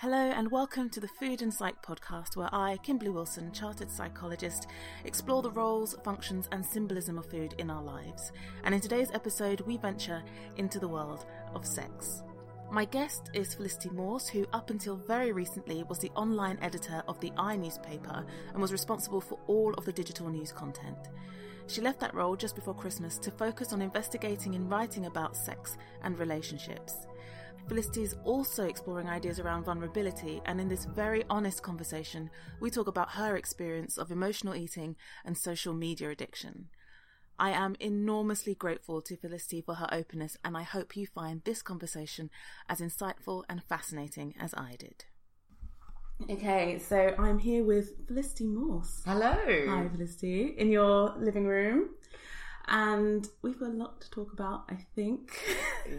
Hello and welcome to the Food and Psych podcast, where I, Kimberly Wilson, chartered psychologist, explore the roles, functions, and symbolism of food in our lives. And in today's episode, we venture into the world of sex. My guest is Felicity Morse, who up until very recently was the online editor of the I newspaper and was responsible for all of the digital news content. She left that role just before Christmas to focus on investigating and writing about sex and relationships. Felicity is also exploring ideas around vulnerability, and in this very honest conversation, we talk about her experience of emotional eating and social media addiction. I am enormously grateful to Felicity for her openness, and I hope you find this conversation as insightful and fascinating as I did. Okay, so I'm here with Felicity Morse. Hello. Hi, Felicity, in your living room. And we've got a lot to talk about, I think.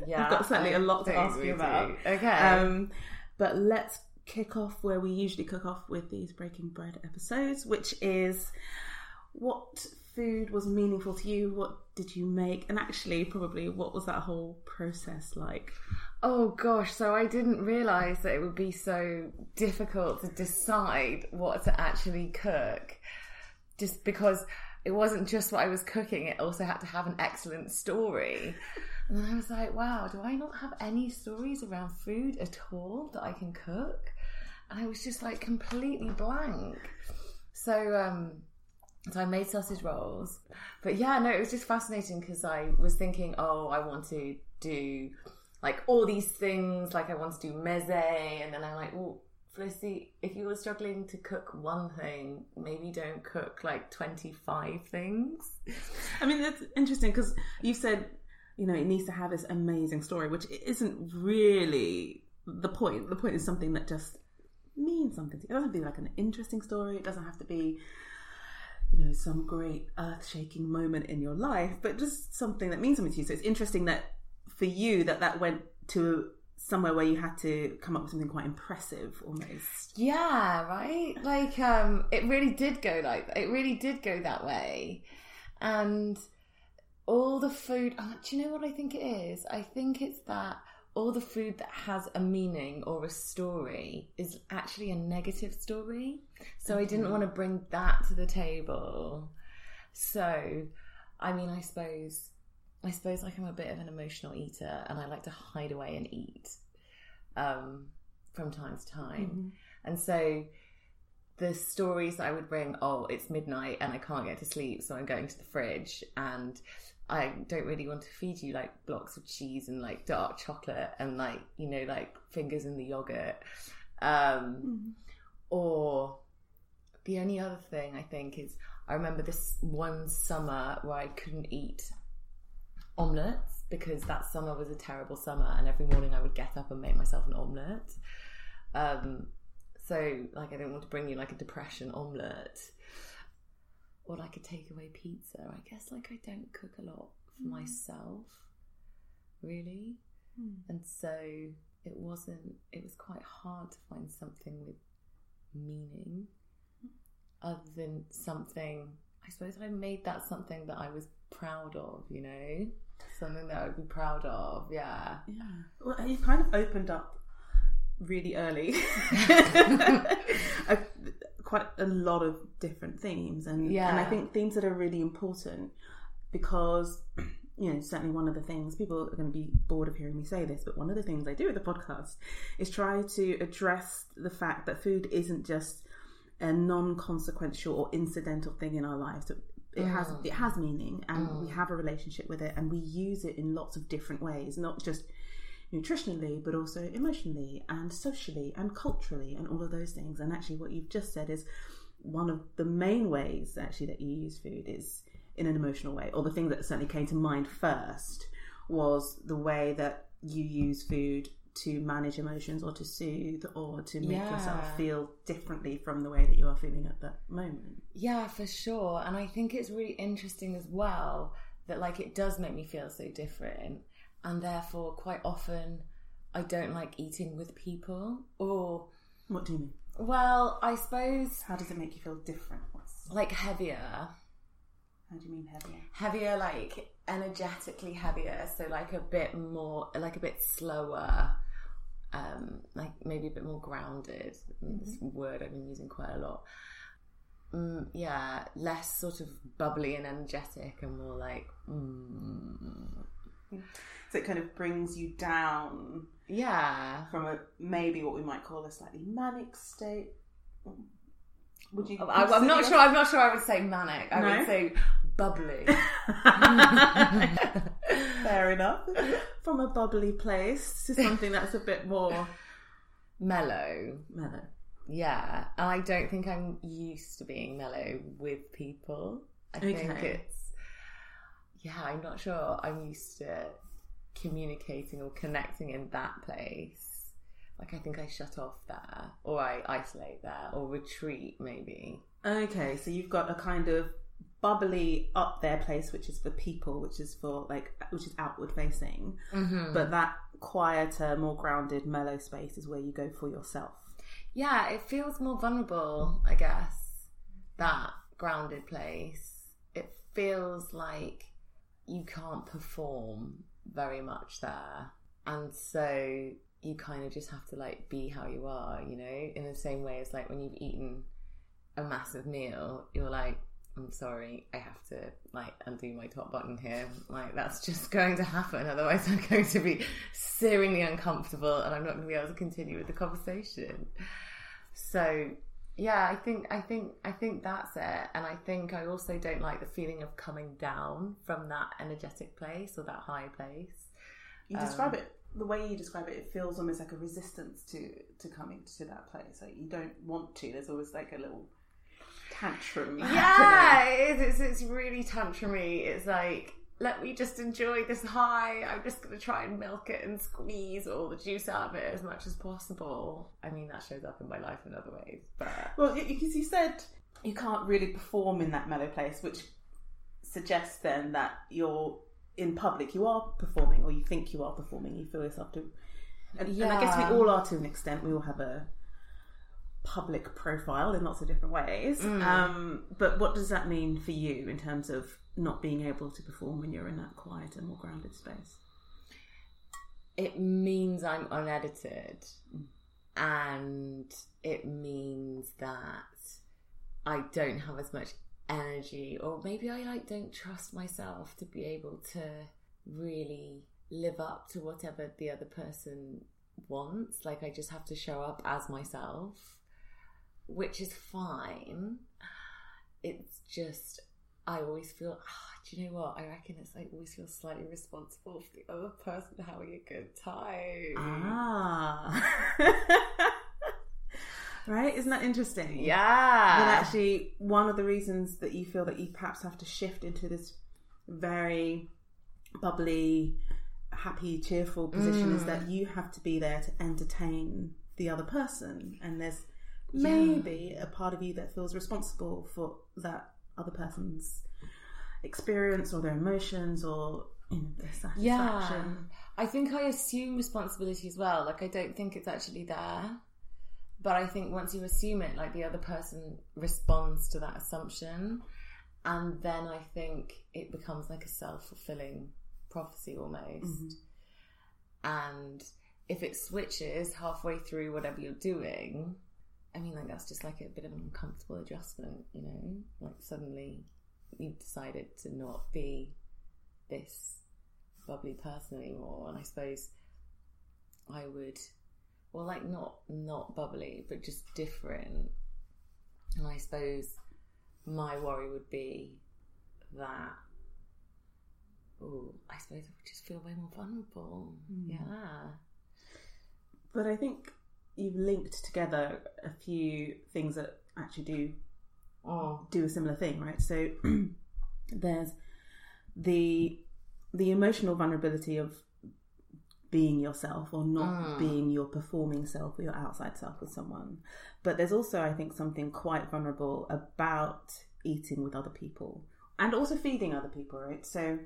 Yeah, I've got certainly I a lot to ask you about. do. Okay. Um, but let's kick off where we usually kick off with these Breaking Bread episodes, which is what food was meaningful to you? What did you make? And actually, probably, what was that whole process like? Oh gosh, so I didn't realise that it would be so difficult to decide what to actually cook. Just because it wasn't just what I was cooking, it also had to have an excellent story. And I was like, wow, do I not have any stories around food at all that I can cook? And I was just like completely blank. So, um, so I made sausage rolls. But yeah, no, it was just fascinating because I was thinking, oh, I want to do like all these things, like I want to do meze, and then I'm like, well, Felicity, if you were struggling to cook one thing, maybe don't cook like 25 things. I mean, that's interesting because you said, you know, it needs to have this amazing story, which isn't really the point. The point is something that just means something to you. It doesn't have to be like an interesting story. It doesn't have to be, you know, some great earth shaking moment in your life, but just something that means something to you. So it's interesting that for you that that went to somewhere where you had to come up with something quite impressive almost. Yeah, right? Like, um, it really did go like it really did go that way. And all the food, oh, do you know what I think it is? I think it's that all the food that has a meaning or a story is actually a negative story. So I didn't want to bring that to the table. So, I mean, I suppose, I suppose like I'm a bit of an emotional eater and I like to hide away and eat um, from time to time. And so the stories I would bring, oh, it's midnight and I can't get to sleep, so I'm going to the fridge and I don't really want to feed you like blocks of cheese and like dark chocolate and like, you know, like fingers in the yogurt. Um, Or the only other thing I think is I remember this one summer where I couldn't eat omelets because that summer was a terrible summer and every morning I would get up and make myself an omelette. Um, so like I didn't want to bring you like a depression omelette or like a takeaway pizza. I guess like I don't cook a lot for myself, really, and so it wasn't. It was quite hard to find something with meaning, other than something. I suppose I made that something that I was proud of. You know, something that I would be proud of. Yeah. Yeah. Well, you've kind of opened up really early quite a lot of different themes, and and I think themes that are really important because you know, certainly one of the things people are going to be bored of hearing me say this, but one of the things I do with the podcast is try to address the fact that food isn't just a non-consequential or incidental thing in our lives. It has oh. it has meaning, and we oh. have a relationship with it, and we use it in lots of different ways, not just nutritionally, but also emotionally and socially and culturally, and all of those things. And actually, what you've just said is one of the main ways actually that you use food is in an emotional way, or the thing that certainly came to mind first was the way that you use food to manage emotions or to soothe or to make Yeah. yourself feel differently from the way that you are feeling at that moment. Yeah, for sure. And I think it's really interesting as well that like it does make me feel so different and therefore quite often I don't like eating with people or What do you mean? well, I suppose How does it make you feel different? What's, like heavier. how do you mean heavier? Heavier like energetically heavier, so like a bit more like a bit slower. Um, like maybe a bit more grounded. This word I've been using quite a lot. Mm, yeah, less sort of bubbly and energetic, and more like, mm, So it kind of brings you down yeah. from a maybe what we might call a slightly manic state. Would you? I, I'm not sure. I'm not sure. I would say manic. I No? would say bubbly. Fair enough. From a bubbly place to something that's a bit more mellow. mellow. Yeah, I don't think I'm used to being mellow with people. I think it's yeah, I'm not sure. I'm used to communicating or connecting in that place. Like I think I shut off there, or I isolate there, or retreat maybe. Okay, so you've got a kind of bubbly up there place, which is for people, which is for like, which is outward facing. Mm-hmm. But that quieter, more grounded, mellow space is where you go for yourself. Yeah, it feels more vulnerable, I guess. That grounded place. It feels like you can't perform very much there. And so you kind of just have to like be how you are, you know, in the same way as like when you've eaten a massive meal, you're like, I'm sorry, I have to like undo my top button here. Like that's just going to happen. Otherwise, I'm going to be searingly uncomfortable, and I'm not going to be able to continue with the conversation. So, yeah, I think I think I think that's it. And I think I also don't like the feeling of coming down from that energetic place or that high place. You describe um, it the way you describe it. It feels almost like a resistance to to coming to that place. Like you don't want to. There's always like a little tantrum. Yeah, it is. It's, it's really tantrumy. It's like, let me just enjoy this high. I'm just going to try and milk it and squeeze all the juice out of it as much as possible. I mean, that shows up in my life in other ways, but Well, because you said you can't really perform in that mellow place, which suggests then that you're in public, you are performing, or you think you are performing. You feel yourself to, and, and I guess we all are to an extent. We all have a public profile in lots of different ways. Um, but what does that mean for you in terms of not being able to perform when you're in that quieter, more grounded space? it means I'm unedited. And it means that I don't have as much energy, or maybe I like don't trust myself to be able to really live up to whatever the other person wants. Like I just have to show up as myself, which is fine. It's just I always feel. ah, do you know what? I reckon it's like always feel slightly responsible for the other person having a good time. Ah. right? Isn't that interesting? Yeah. That actually, one of the reasons that you feel that you perhaps have to shift into this very bubbly, happy, cheerful position is that you have to be there to entertain the other person. And there's maybe a part of you that feels responsible for that other person's experience or their emotions or you know, their satisfaction. Yeah. I think I assume responsibility as well. Like, I don't think it's actually there. But I think once you assume it, like, the other person responds to that assumption. And then I think it becomes like a self fulfilling prophecy almost. Mm-hmm. And if it switches halfway through whatever you're doing, I mean, like, that's just like a bit of an uncomfortable adjustment, you know? Like, suddenly you've decided to not be this bubbly person anymore, and I suppose I would, well, like not not bubbly, but just different. And I suppose my worry would be that. Oh, I suppose I would just feel way more vulnerable. Hmm. Yeah. But I think you've linked together a few things that actually do Oh. do a similar thing, right? So there's the the emotional vulnerability of being yourself or not mm. being your performing self or your outside self with someone. But there's also, I think, something quite vulnerable about eating with other people and also feeding other people, right? So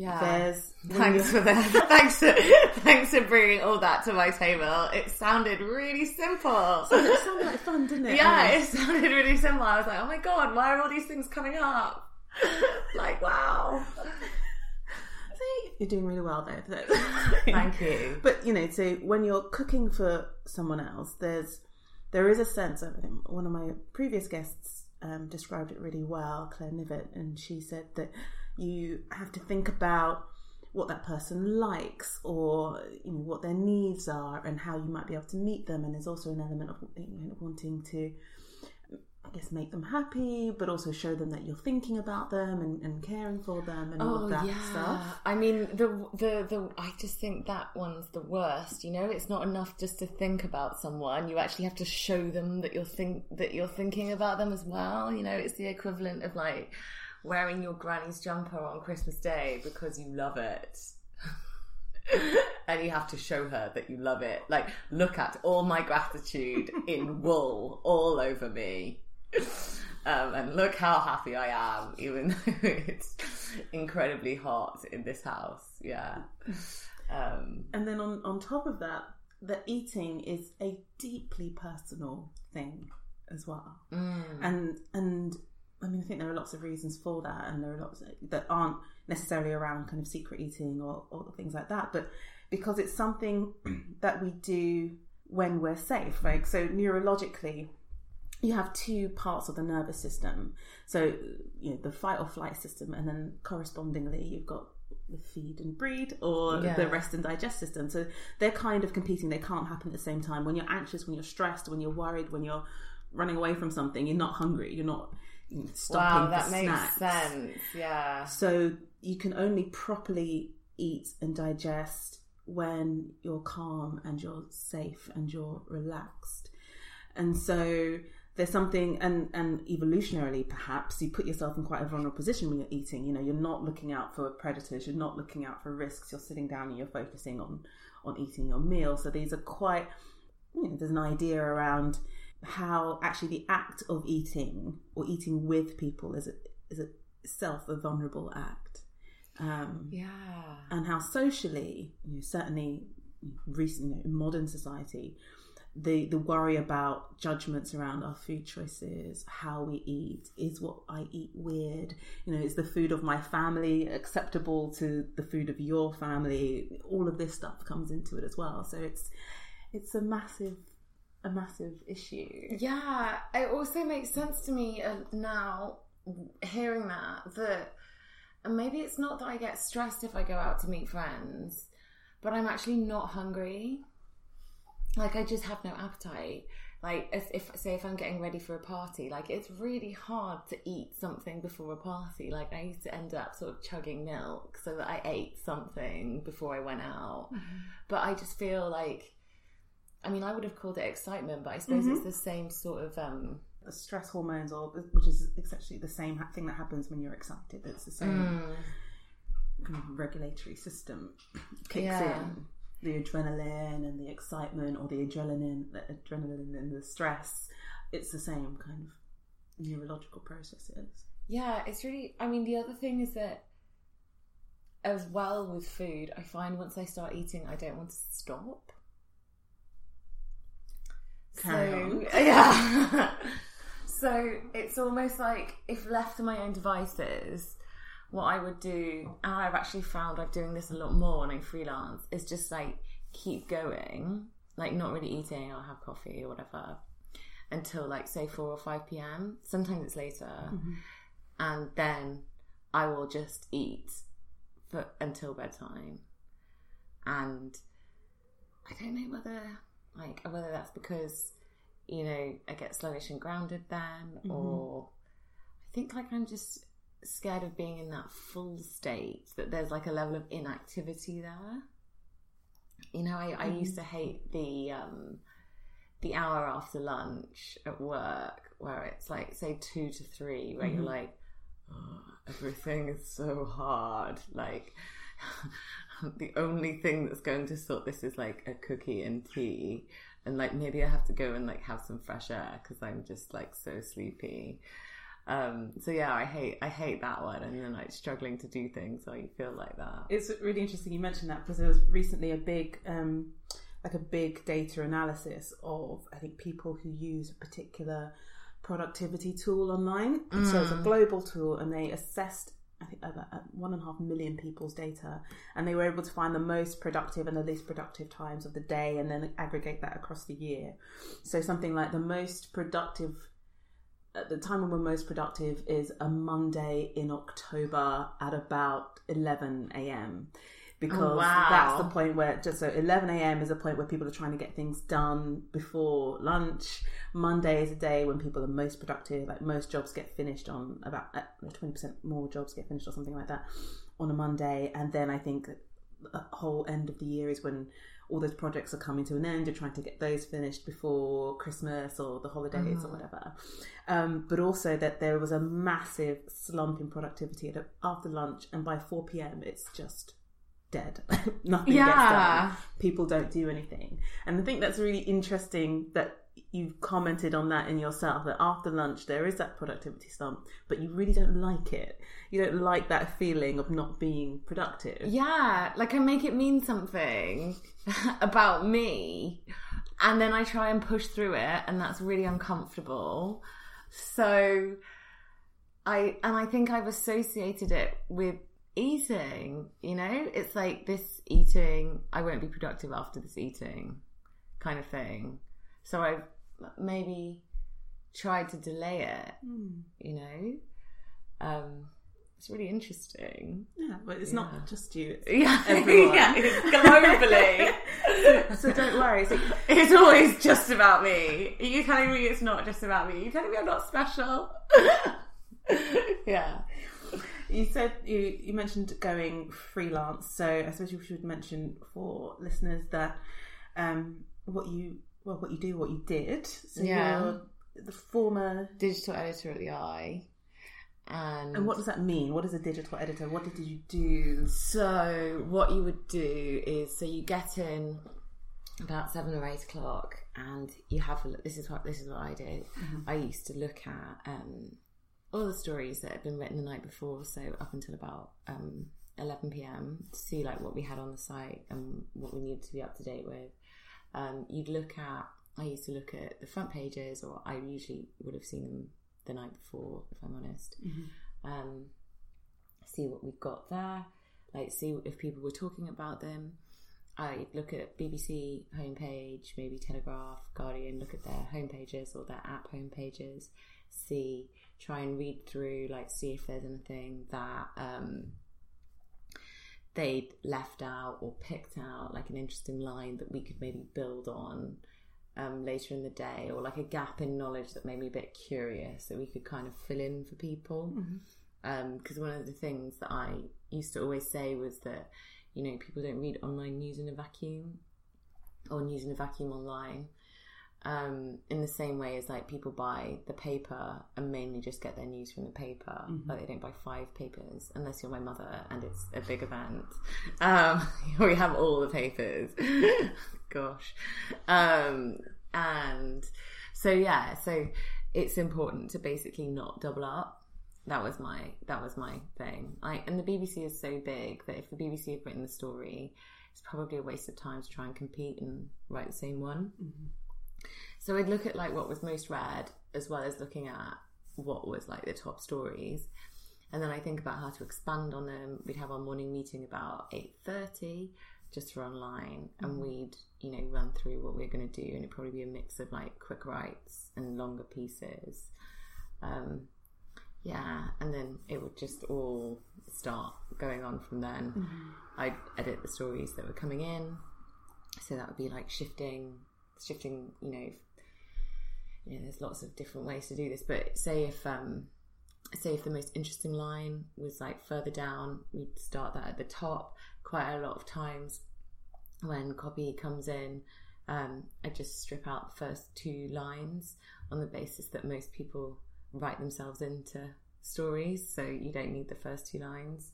Yeah. there's Thanks for that. thanks for thanks for bringing all that to my table. It sounded really simple. it sounded like fun, didn't it? yeah, it sounded really simple. I was like, oh my god, why are all these things coming up? like, wow. You're doing really well there. Thank you. But you know, so when you're cooking for someone else, there's there is a sense. I think one of my previous guests um, described it really well, Claire Nivet, and she said that you have to think about what that person likes or you know what their needs are and how you might be able to meet them and there's also an element of you know, wanting to I guess make them happy but also show them that you're thinking about them and, and caring for them and all of oh, that stuff Oh, I mean, the the the. I just think that one's the worst. You know, it's not enough just to think about someone. You actually have to show them that you're think that you're thinking about them as well. You know, it's the equivalent of like wearing your granny's jumper on Christmas Day because you love it. and you have to show her that you love it. Like, look at all my gratitude in wool all over me. Um, and look how happy I am, even though it's incredibly hot in this house. Yeah. Um, And then on, on top of that, the eating is a deeply personal thing as well. And and I mean, I think there are lots of reasons for that, and there are lots that aren't necessarily around kind of secret eating or, or things like that, but because it's something that we do when we're safe, right? So neurologically, you have two parts of the nervous system. So, you know, the fight or flight system, and then correspondingly, you've got the feed and breed or Yeah. the rest and digest system. So they're kind of competing. They can't happen at the same time. When you're anxious, when you're stressed, when you're worried, when you're running away from something, you're not hungry. You're not stopping wow, for that makes snacks. sense. Yeah. So you can only properly eat and digest when you're calm and you're safe and you're relaxed. And so there's something and and evolutionarily perhaps you put yourself in quite a vulnerable position when you're eating. You know, you're not looking out for predators, you're not looking out for risks, you're sitting down and you're focusing on on eating your meal. So these are quite you know, there's an idea around how actually the act of eating or eating with people is a, is a itself a vulnerable act. Um, Yeah. and how socially, you know, certainly recent you know, modern society, the the worry about judgments around our food choices, how we eat, is what I eat weird? You know, is the food of my family acceptable to the food of your family? All of this stuff comes into it as well. So it's it's a massive a massive issue. Yeah, it also makes sense to me uh, now hearing that that maybe it's not that I get stressed if I go out to meet friends, but I'm actually not hungry. Like I just have no appetite. Like if, if say if I'm getting ready for a party, like it's really hard to eat something before a party. Like I used to end up sort of chugging milk so that I ate something before I went out. But I just feel like I mean, I would have called it excitement, but I suppose it's the same sort of. um stress hormones, or which is essentially the same thing that happens when you're excited. It's the same kind of regulatory system kicks Yeah. in. The adrenaline and the excitement, or the adrenaline, the adrenaline and the stress. It's the same kind of neurological processes. Yeah, it's really. I mean, the other thing is that, as well with food, I find once I start eating, I don't want to stop. Carry so, on. Yeah. so it's almost like if left to my own devices, what I would do, and I've actually found I'm doing this a lot more when I freelance, is just like keep going, like not really eating. I'll have coffee or whatever until like say four or five p.m. Sometimes it's later, mm-hmm. and then I will just eat for until bedtime, and I don't know whether like whether that's because you know I get sluggish and grounded then, mm-hmm. or I think like I'm just scared of being in that full state that there's like a level of inactivity there. You know, I, I mm-hmm. used to hate the um, the hour after lunch at work where it's like say two to three, where you're mm-hmm. like, oh, everything is so hard. Like the only thing that's going to sort this is like a cookie and tea, and like maybe I have to go and like have some fresh air because I'm just like so sleepy. Um, so yeah, I hate I hate that one, and then like struggling to do things while you feel like that. It's really interesting you mentioned that because there was recently a big, um, like a big data analysis of I think people who use a particular productivity tool online. So it's a global tool, and they assessed think about uh, one and a half million people's data, and they were able to find the most productive and the least productive times of the day, and then aggregate that across the year. So something like the most productive at the time when we're most productive is a Monday in October at about 11 a.m. Because Oh, wow. that's the point where just so 11 a.m. is a point where people are trying to get things done before lunch. Monday is a day when people are most productive. Like most jobs get finished on about uh, 20% more jobs get finished or something like that on a Monday. And then I think the whole end of the year is when all those projects are coming to an end. You're trying to get those finished before Christmas or the holidays or whatever. Um, but also that there was a massive slump in productivity at, after lunch, and by 4 p.m. it's just dead. Nothing gets Yeah. done. People don't do anything. And I think that's really interesting that you've commented on that in yourself that after lunch there is that productivity slump, but you really don't like it. You don't like that feeling of not being productive. Yeah, like I make it mean something about me, and then I try and push through it, and that's really uncomfortable. So, I and I think I've associated it with eating. You know, it's like this eating. I won't be productive after this eating, kind of thing. So I've maybe tried to delay it. You know, um, it's really interesting. Yeah, but it's not just you. It's Yeah, everyone. yeah, globally. so don't worry. So it's always just about me. Are you telling me it's not just about me? Are you telling me I'm not special? yeah. You said you you mentioned going freelance, so I suppose you should mention for listeners that um, what you well what you do, what you did. So Yeah. you're the former, Digital editor at the i. And, and what does that mean? What is a digital editor? What did you do? So what you would do is so you get in about seven or eight o'clock, and you have a look. This is what this is what I did. I used to look at um, all the stories that had been written the night before, so up until about um, eleven pm, to see like what we had on the site and what we needed to be up to date with. Um, you'd look at. I used to look at the front pages, or I usually would have seen them the night before, if I'm honest. Um, see what we've got there, like see if people were talking about them. I'd look at BBC homepage, maybe Telegraph, Guardian, look at their homepages or their app homepages, see, try and read through, like see if there's anything that um, they'd left out or picked out, like an interesting line that we could maybe build on um, later in the day, or like a gap in knowledge that made me a bit curious that we could kind of fill in for people. Because one of the things that I used to always say was that you know people don't read online news in a vacuum or news in a vacuum online um, in the same way as like people buy the paper and mainly just get their news from the paper. Like they don't buy five papers unless you're my mother and it's a big event. Um, we have all the papers. Gosh. Um, and so yeah so it's important to basically not double up. That was my that was my thing. I and the BBC is so big that if the BBC have written the story, it's probably a waste of time to try and compete and write the same one. So I'd look at like what was most read, as well as looking at what was like the top stories, and then I think about how to expand on them. We'd have our morning meeting about eight thirty, just for online, and we'd you know run through what we're going to do, and it'd probably be a mix of like quick writes and longer pieces. Um, yeah, and then it would just all start going on from then. I'd edit the stories that were coming in, so that would be like shifting, shifting. You know, you know, there's lots of different ways to do this. But say if, um, say if the most interesting line was like further down, we'd start that at the top. Quite a lot of times, when copy comes in, um, I just strip out the first two lines on the basis that most people write themselves into stories, so you don't need the first two lines.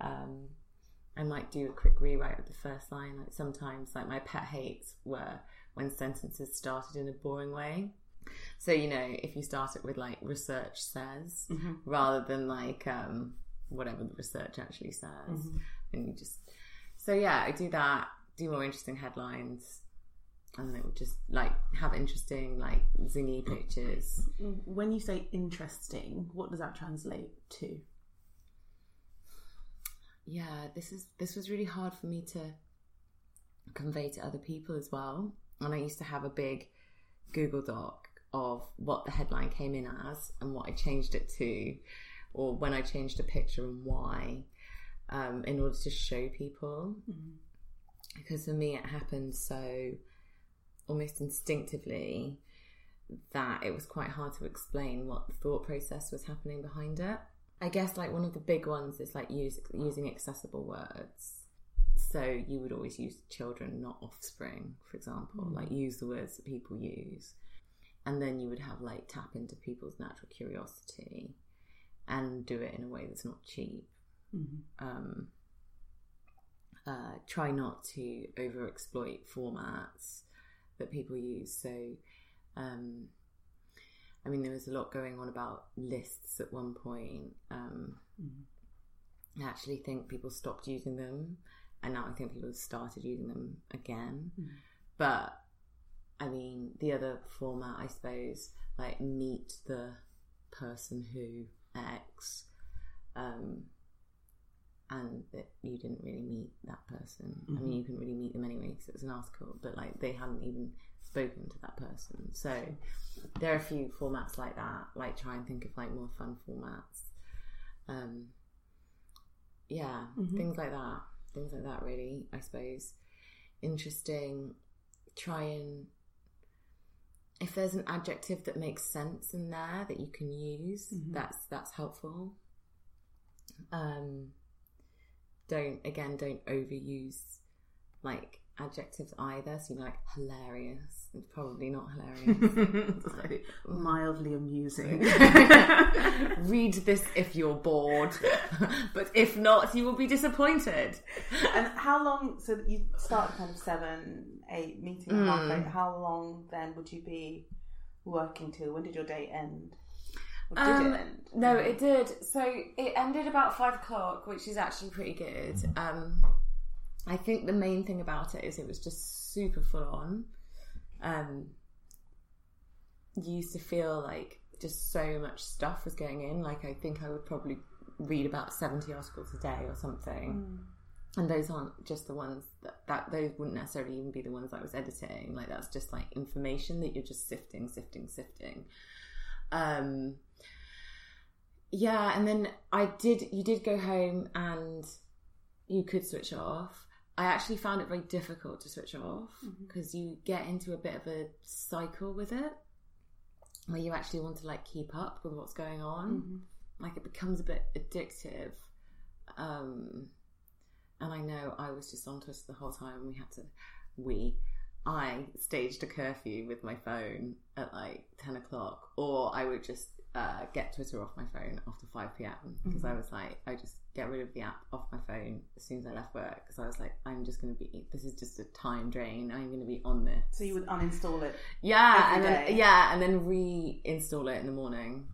Um, I might do a quick rewrite of the first line. Like sometimes, like my pet hates were when sentences started in a boring way. So you know, if you start it with like research says, rather than like um, whatever the research actually says, and you just so yeah, I do that. Do more interesting headlines, and then it would just like have interesting like zingy pictures. When you say interesting, what does that translate to? yeah, this is this was really hard for me to convey to other people as well. And I used to have a big Google Doc of what the headline came in as and what I changed it to, or when I changed a picture and why, um, in order to show people. Because for me, it happened so almost instinctively that it was quite hard to explain what the thought process was happening behind it. I guess like one of the big ones is like use, using accessible words. So you would always use children, not offspring, for example. Like use the words that people use, and then you would have like tap into people's natural curiosity, and do it in a way that's not cheap. Um, uh, try not to over exploit formats that people use. So, um, I mean, there was a lot going on about lists at one point. Um, I actually think people stopped using them, and now I think people have started using them again. But I mean, the other format, I suppose, like meet the person who X, um, and that you didn't really meet that person. I mean, you couldn't really meet them anyway because it was an article, but like they hadn't even spoken to that person. So there are a few formats like that. Like try and think of like more fun formats. Um, yeah, things like that. Things like that. Really, I suppose. Interesting. Try and if there's an adjective that makes sense in there that you can use, that's that's helpful. Um, don't again don't overuse like adjectives either. So you're like hilarious. It's probably not hilarious. so mildly amusing. Read this if you're bored, but if not, you will be disappointed. And how long? So you start kind of seven, eight, meeting eight. How long then would you be working till? When did your day end? Did Um, it end? No, it did. So it ended about five o'clock, which is actually pretty good. Um, I think the main thing about it is it was just super full on. Um, you used to feel like just so much stuff was going in. Like I think I would probably read about seventy articles a day or something. And those aren't just the ones that, that those wouldn't necessarily even be the ones I was editing. Like that's just like information that you're just sifting, sifting, sifting. Um, yeah, and then I did. You did go home and you could switch off. I actually found it very difficult to switch off because you get into a bit of a cycle with it, where you actually want to like keep up with what's going on. Like it becomes a bit addictive. Um, and I know I was just on Twitter the whole time. We had to, we, I staged a curfew with my phone at like 10 o'clock, or I would just uh, get Twitter off my phone after 5 pm because I was like, I just get rid of the app off my phone as soon as I left work because I was like, I'm just going to be, this is just a time drain. I'm going to be on this. So you would uninstall it. Yeah, and then, yeah, and then reinstall it in the morning.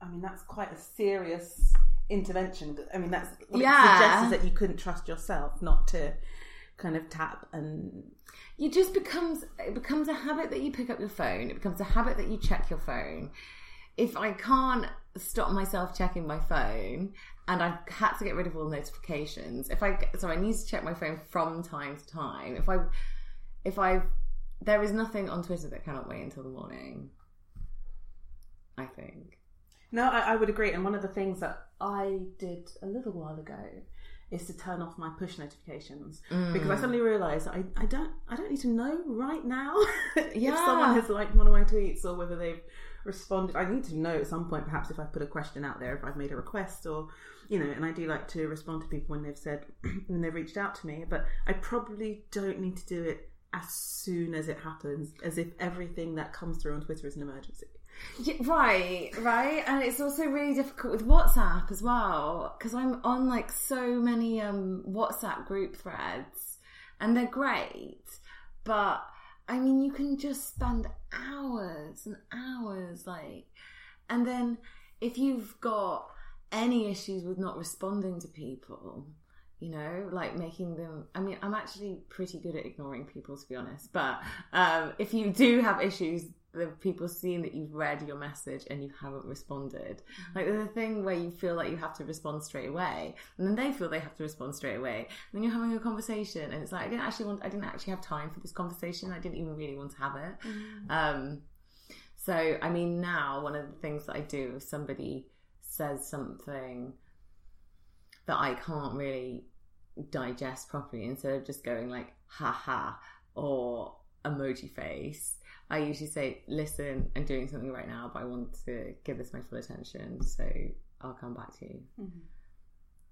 I mean, that's quite a serious intervention. I mean, that's what Yeah. it suggests that you couldn't trust yourself not to kind of tap and you just becomes it becomes a habit that you pick up your phone it becomes a habit that you check your phone if i can't stop myself checking my phone and i've had to get rid of all notifications. If i so i need to check my phone from time to time. If i if i there is nothing on twitter that cannot wait until the morning i think. No, I, I would agree. And one of the things that I did a little while ago is to turn off my push notifications. Mm. Because I suddenly realised I, I don't I don't need to know right now if someone has liked one of my tweets or whether they've responded. I need to know at some point, perhaps if I put a question out there, if I've made a request or you know. And I do like to respond to people when they've said when they've reached out to me, but I probably don't need to do it as soon as it happens, as if everything that comes through on Twitter is an emergency. Yeah, right, right, and it's also really difficult with WhatsApp as well because I'm on like so many um WhatsApp group threads, and they're great, but I mean you can just spend hours and hours like, and then if you've got any issues with not responding to people. You know, like making them. I mean, I'm actually pretty good at ignoring people, to be honest. But um, if you do have issues the people seeing that you've read your message and you haven't responded. Like there's a thing where you feel like you have to respond straight away, and then they feel they have to respond straight away. And then you're having a conversation, and it's like I didn't actually want, I didn't actually have time for this conversation. I didn't even really want to have it. Um, so I mean, now one of the things that I do if somebody says something that I can't really digest properly, instead of just going like "ha ha" or emoji face. I usually say, listen, I'm doing something right now, but I want to give this my full attention, so I'll come back to you. Mm-hmm.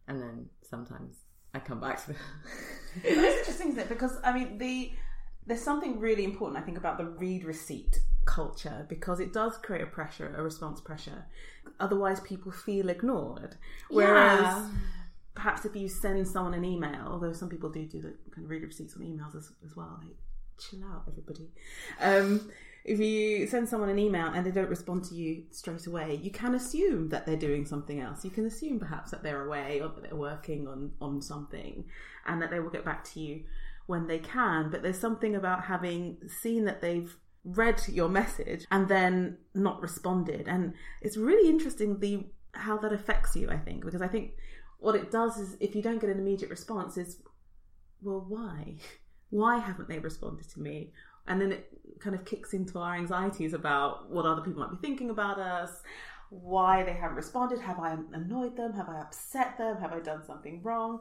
And then sometimes I come back to them. It's interesting, isn't it? Because I mean, the there's something really important I think about the read receipt culture because it does create a pressure, a response pressure. Otherwise, people feel ignored. Whereas, Yeah. perhaps if you send someone an email, although some people do do the kind of read receipts on emails as, as well, like chill out, everybody. Um, if you send someone an email and they don't respond to you straight away, you can assume that they're doing something else. You can assume perhaps that they're away or that they're working on, on something and that they will get back to you when they can. But there's something about having seen that they've read your message and then not responded. And it's really interesting the how that affects you, I think, because I think what it does is if you don't get an immediate response is well why? Why haven't they responded to me? And then it kind of kicks into our anxieties about what other people might be thinking about us, why they haven't responded. Have I annoyed them? Have I upset them? Have I done something wrong?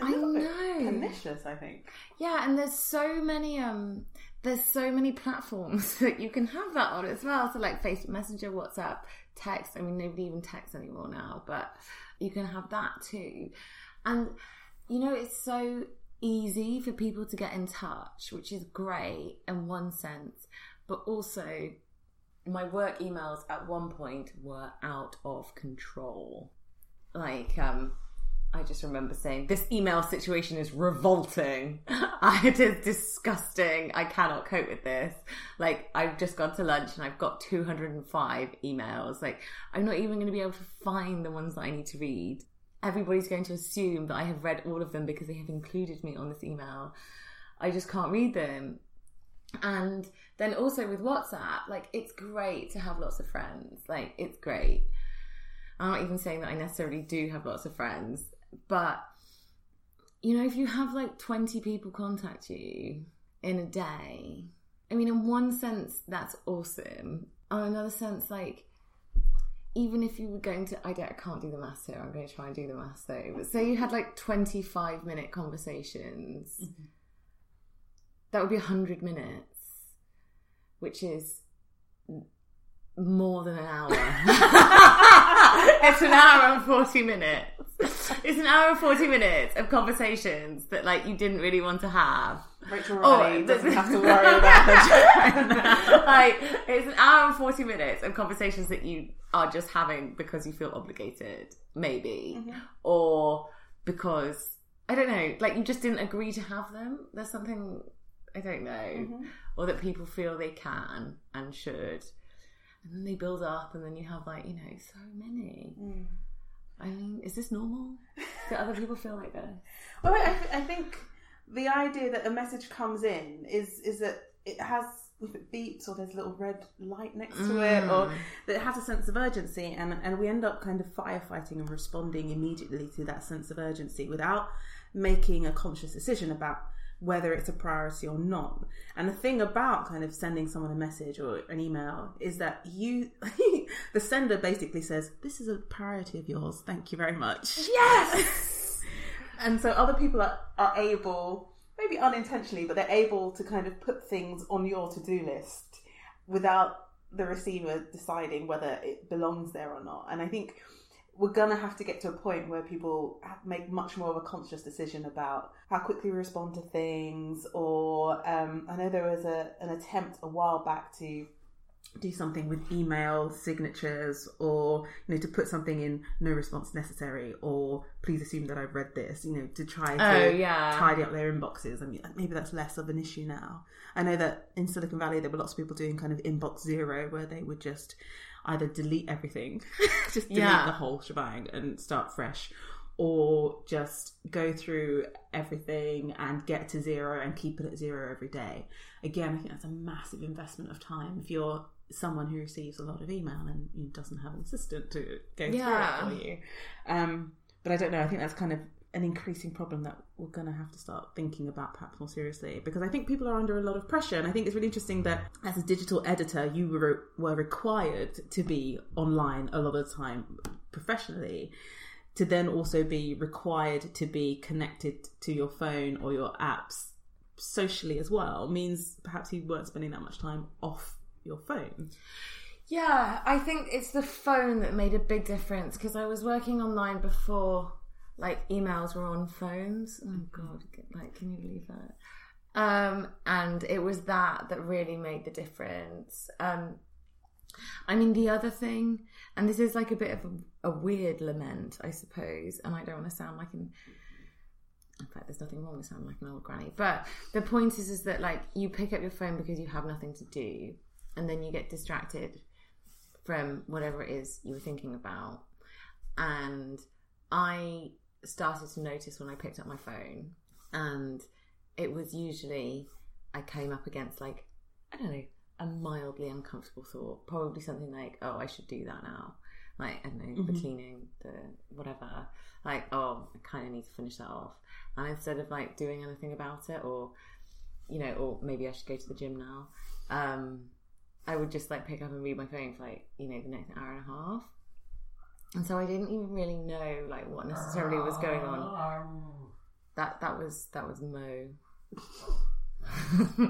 I know. pernicious, I think. Yeah, and there's so many um there's so many platforms that you can have that on as well. So like Facebook Messenger, WhatsApp, text. I mean nobody even texts anymore now, but you can have that too. And you know, it's so easy for people to get in touch, which is great in one sense, but also my work emails at one point were out of control. Like, um, I just remember saying, This email situation is revolting. it is disgusting. I cannot cope with this. Like, I've just gone to lunch and I've got 205 emails. Like, I'm not even going to be able to find the ones that I need to read. Everybody's going to assume that I have read all of them because they have included me on this email. I just can't read them. And then also with WhatsApp, like, it's great to have lots of friends. Like, it's great. I'm not even saying that I necessarily do have lots of friends, but you know, if you have like 20 people contact you in a day, I mean, in one sense, that's awesome. On another sense, like, even if you were going to, I don't, I can't do the maths here. I'm going to try and do the maths though. But say you had like 25 minute conversations, mm-hmm. that would be 100 minutes, which is more than an hour. it's an hour and 40 minutes. It's an hour and 40 minutes of conversations that like you didn't really want to have. Rachel Oh, doesn't have to worry about her like it's an hour and 40 minutes of conversations that you are just having because you feel obligated maybe mm-hmm. or because i don't know like you just didn't agree to have them. There's something i don't know mm-hmm. or that people feel they can and should. And then they build up and then you have like you know so many. Mm. I mean is this normal do other people feel like this? Well, I, I think the idea that a message comes in is is that it has if it beeps or there's a little red light next to it or mm. that it has a sense of urgency and and we end up kind of firefighting and responding immediately to that sense of urgency without making a conscious decision about whether it's a priority or not. And the thing about kind of sending someone a message or an email is that you, the sender basically says, This is a priority of yours. Thank you very much. Yes. And so other people are, are able, maybe unintentionally, but they're able to kind of put things on your to do list without the receiver deciding whether it belongs there or not. And I think we're gonna have to get to a point where people make much more of a conscious decision about how quickly we respond to things. Or um, I know there was a, an attempt a while back to do something with email signatures or you know to put something in no response necessary or please assume that I've read this you know to try oh, to Oh, yeah. tidy up their inboxes I mean uh, maybe that's less of an issue now I know that in Silicon Valley there were lots of people doing kind of inbox zero where they would just either delete everything just delete Yeah. the whole shebang and start fresh or just go through everything and get to zero and keep it at zero every day. Again, I think that's a massive investment of time if you're someone who receives a lot of email and you know, doesn't have an assistant to go Yeah. through it for you. Um, but I don't know. I think that's kind of an increasing problem that we're going to have to start thinking about perhaps more seriously because I think people are under a lot of pressure. And I think it's really interesting that as a digital editor, you were, were required to be online a lot of the time professionally to then also be required to be connected to your phone or your apps socially as well means perhaps you weren't spending that much time off your phone. Yeah, I think it's the phone that made a big difference because I was working online before, like emails were on phones. Oh god, like can you believe that? Um, and it was that that really made the difference. Um, I mean, the other thing, and this is like a bit of a, a weird lament, I suppose, and I don't want to sound like an. In fact, there's nothing wrong with sounding like an old granny. But the point is, is that like you pick up your phone because you have nothing to do, and then you get distracted from whatever it is you were thinking about. And I started to notice when I picked up my phone, and it was usually I came up against like I don't know a mildly uncomfortable thought, probably something like, "Oh, I should do that now." Like I don't know the cleaning, the whatever. Like, oh, I kind of need to finish that off. And instead of like doing anything about it, or you know, or maybe I should go to the gym now. Um, I would just like pick up and read my phone for like you know the next hour and a half. And so I didn't even really know like what necessarily was going on. That that was that was Mo.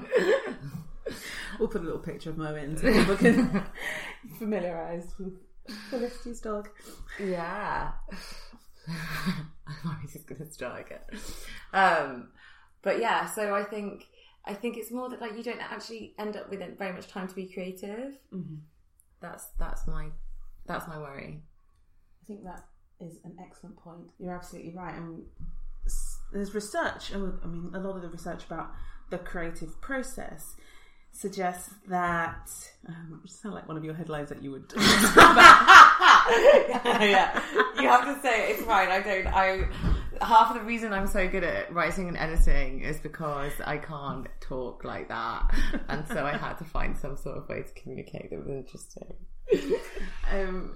We'll put a little picture of Mo in so people can familiarise with Felicity's dog. Yeah. I'm always just gonna start again. Um, but yeah, so I think I think it's more that like you don't actually end up with very much time to be creative. Mm-hmm. That's that's my that's my worry. I think that is an excellent point. You're absolutely right. And there's research, I mean, a lot of the research about the creative process suggests that. Um, sound like one of your headlines that you would. yeah, you have to say it's fine. I don't. I half of the reason I'm so good at writing and editing is because I can't talk like that, and so I had to find some sort of way to communicate that was interesting. um,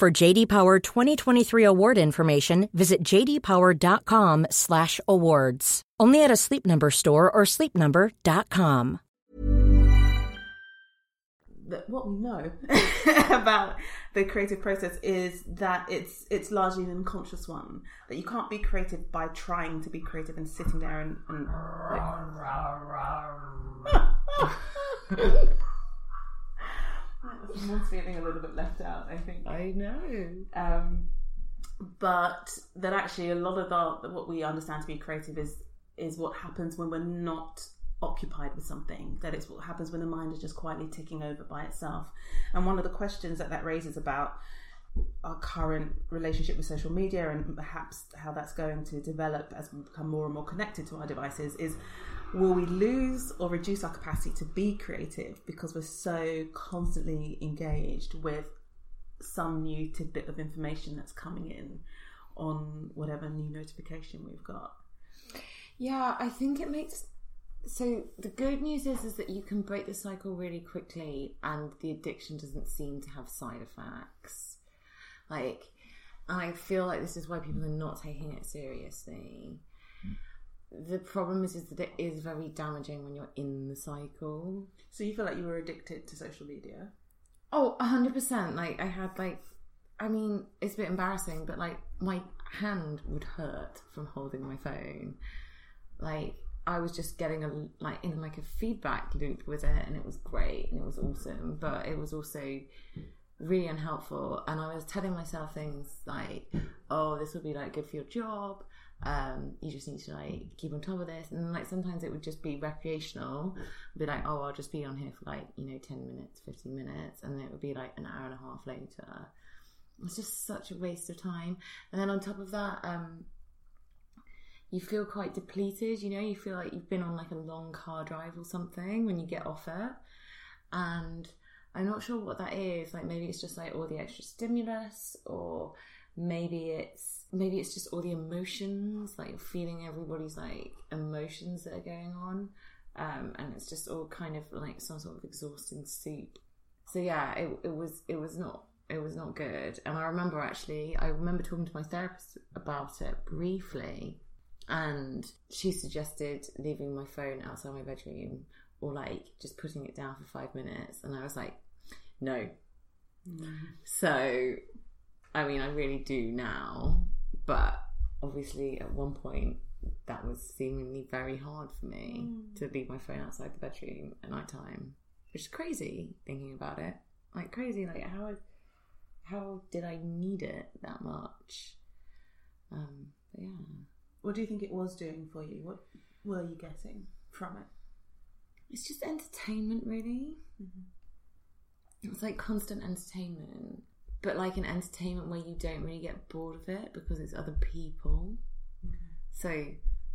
For JD Power 2023 award information, visit jdpower.com/awards. Only at a Sleep Number store or sleepnumber.com. that what we know about the creative process is that it's it's largely an unconscious one that you can't be creative by trying to be creative and sitting there and, and like someone's feeling a little bit left out i think. I know. um, but that actually a lot of the, what we understand to be creative is is what happens when we're not occupied with something. That it's what happens when the mind is just quietly ticking over by itself. And one of the questions that that raises about our current relationship with social media and perhaps how that's going to develop as we become more and more connected to our devices is will we lose or reduce our capacity to be creative because we're so constantly engaged with some new tidbit of information that's coming in on whatever new notification we've got. Yeah, I think it makes so the good news is is that you can break the cycle really quickly and the addiction doesn't seem to have side effects. Like and I feel like this is why people are not taking it seriously. The problem is, is that it is very damaging when you're in the cycle. So you feel like you were addicted to social media? Oh, 100%. Like I had like, I mean, it's a bit embarrassing, but like my hand would hurt from holding my phone. Like I was just getting a like in like a feedback loop with it, and it was great and it was awesome. But it was also really unhelpful, and I was telling myself things like, "Oh, this will be like good for your job." Um, you just need to like keep on top of this, and like sometimes it would just be recreational, be like, oh, I'll just be on here for like you know ten minutes, fifteen minutes, and then it would be like an hour and a half later. It's just such a waste of time. And then on top of that, um, you feel quite depleted. You know, you feel like you've been on like a long car drive or something when you get off it, and I'm not sure what that is. Like maybe it's just like all the extra stimulus, or maybe it's maybe it's just all the emotions. Like you're feeling everybody's like emotions that are going on, um, and it's just all kind of like some sort of exhausting soup. So yeah, it, it was it was not it was not good. And I remember actually, I remember talking to my therapist about it briefly, and she suggested leaving my phone outside my bedroom or like just putting it down for five minutes, and I was like, no. So, I mean, I really do now, but obviously at one point that was seemingly very hard for me to leave my phone outside the bedroom at night time, which is crazy thinking about it. Like crazy, like how how did I need it that much? Um, but yeah. What do you think it was doing for you? What were you getting from it? It's just entertainment, really. It's like constant entertainment, but like an entertainment where you don't really get bored of it because it's other people. So,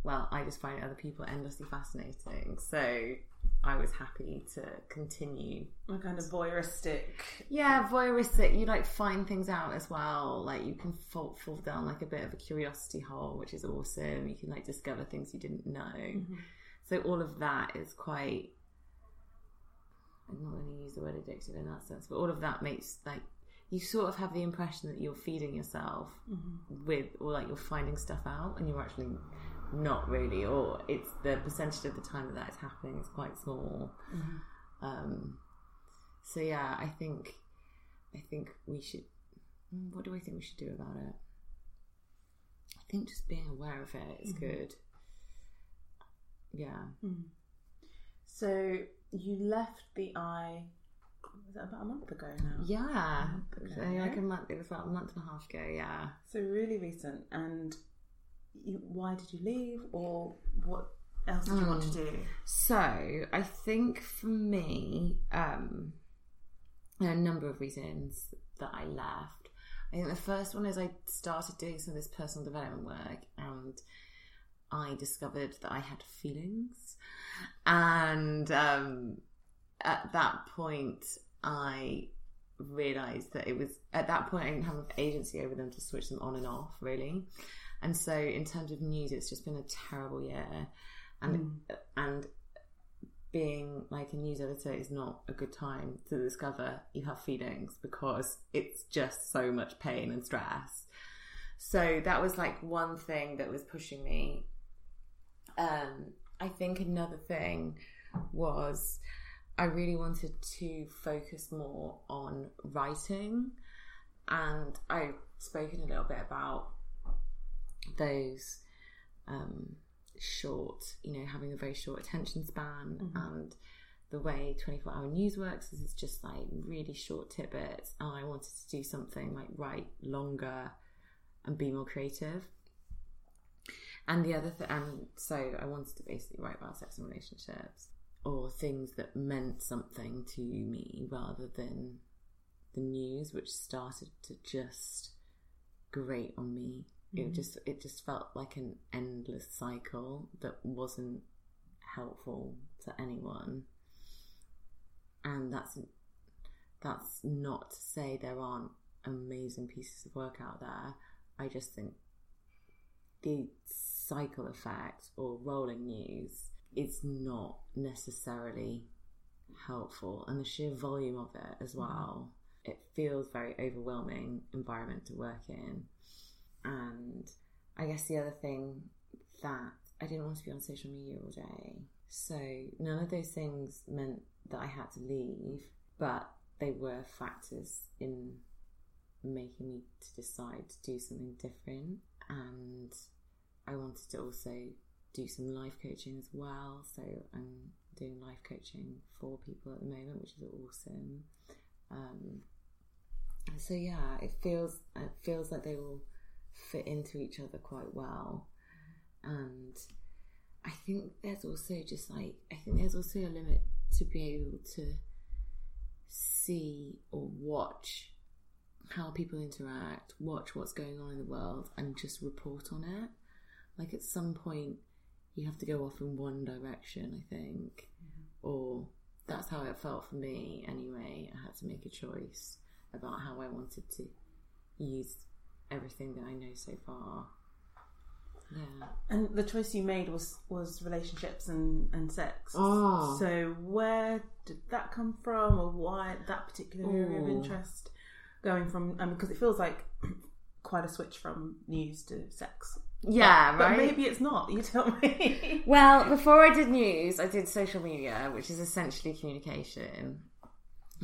well, I just find other people endlessly fascinating. So, I was happy to continue. A kind of voyeuristic. Yeah, voyeuristic. You like find things out as well. Like you can fall, fall down like a bit of a curiosity hole, which is awesome. You can like discover things you didn't know. Mm-hmm. So all of that is quite. I'm not going to use the word addicted in that sense, but all of that makes like you sort of have the impression that you're feeding yourself with, or like you're finding stuff out, and you're actually not really, or it's the percentage of the time that that is happening is quite small. Um, so yeah, I think I think we should. mm, What do I think we should do about it? I think just being aware of it is good. Yeah. So you left the i. Was that about a month ago now? Yeah. Okay. So like a month. It was about a month and a half ago. Yeah. So really recent. And you, why did you leave, or what else did you want to do? So I think for me, um, there are a number of reasons that I left. I think the first one is I started doing some of this personal development work and I discovered that I had feelings. And um, at that point, I realized that it was, at that point, I didn't have enough agency over them to switch them on and off, really. And so, in terms of news, it's just been a terrible year, and and being like a news editor is not a good time to discover you have feelings because it's just so much pain and stress. So that was like one thing that was pushing me. Um, I think another thing was I really wanted to focus more on writing, and I've spoken a little bit about those um, short, you know, having a very short attention span and the way 24 hour news works is it's just like really short tidbits. And I wanted to do something like write longer and be more creative. And the other thing, and so I wanted to basically write about sex and relationships or things that meant something to me rather than the news, which started to just grate on me. It mm-hmm. just it just felt like an endless cycle that wasn't helpful to anyone. And that's that's not to say there aren't amazing pieces of work out there. I just think the cycle effect or rolling news is not necessarily helpful. And the sheer volume of it as mm. well it feels very overwhelming environment to work in. And i guess the other thing that i didn't want to be on social media all day. So none of those things meant that i had to leave but they were factors in making me to decide to do something different. And I wanted to also do some life coaching as well. So I'm doing life coaching for people at the moment, which is awesome. Um, so yeah, it feels it feels like they all fit into each other quite well, and I think there's also just like I think there's also a limit to be able to see or watch how people interact, watch what's going on in the world, and just report on it. Like at some point, you have to go off in one direction, I think, or that's how it felt for me anyway. I had to make a choice about how I wanted to use everything that I know so far. Yeah. And the choice you made was was relationships and and sex. Oh. So where did that come from, or why that particular area of interest? Going from, because it feels like quite a switch from news to sex. Yeah, but, right? But maybe it's not. You tell me. Well, before I did news, I did social media, which is essentially communication,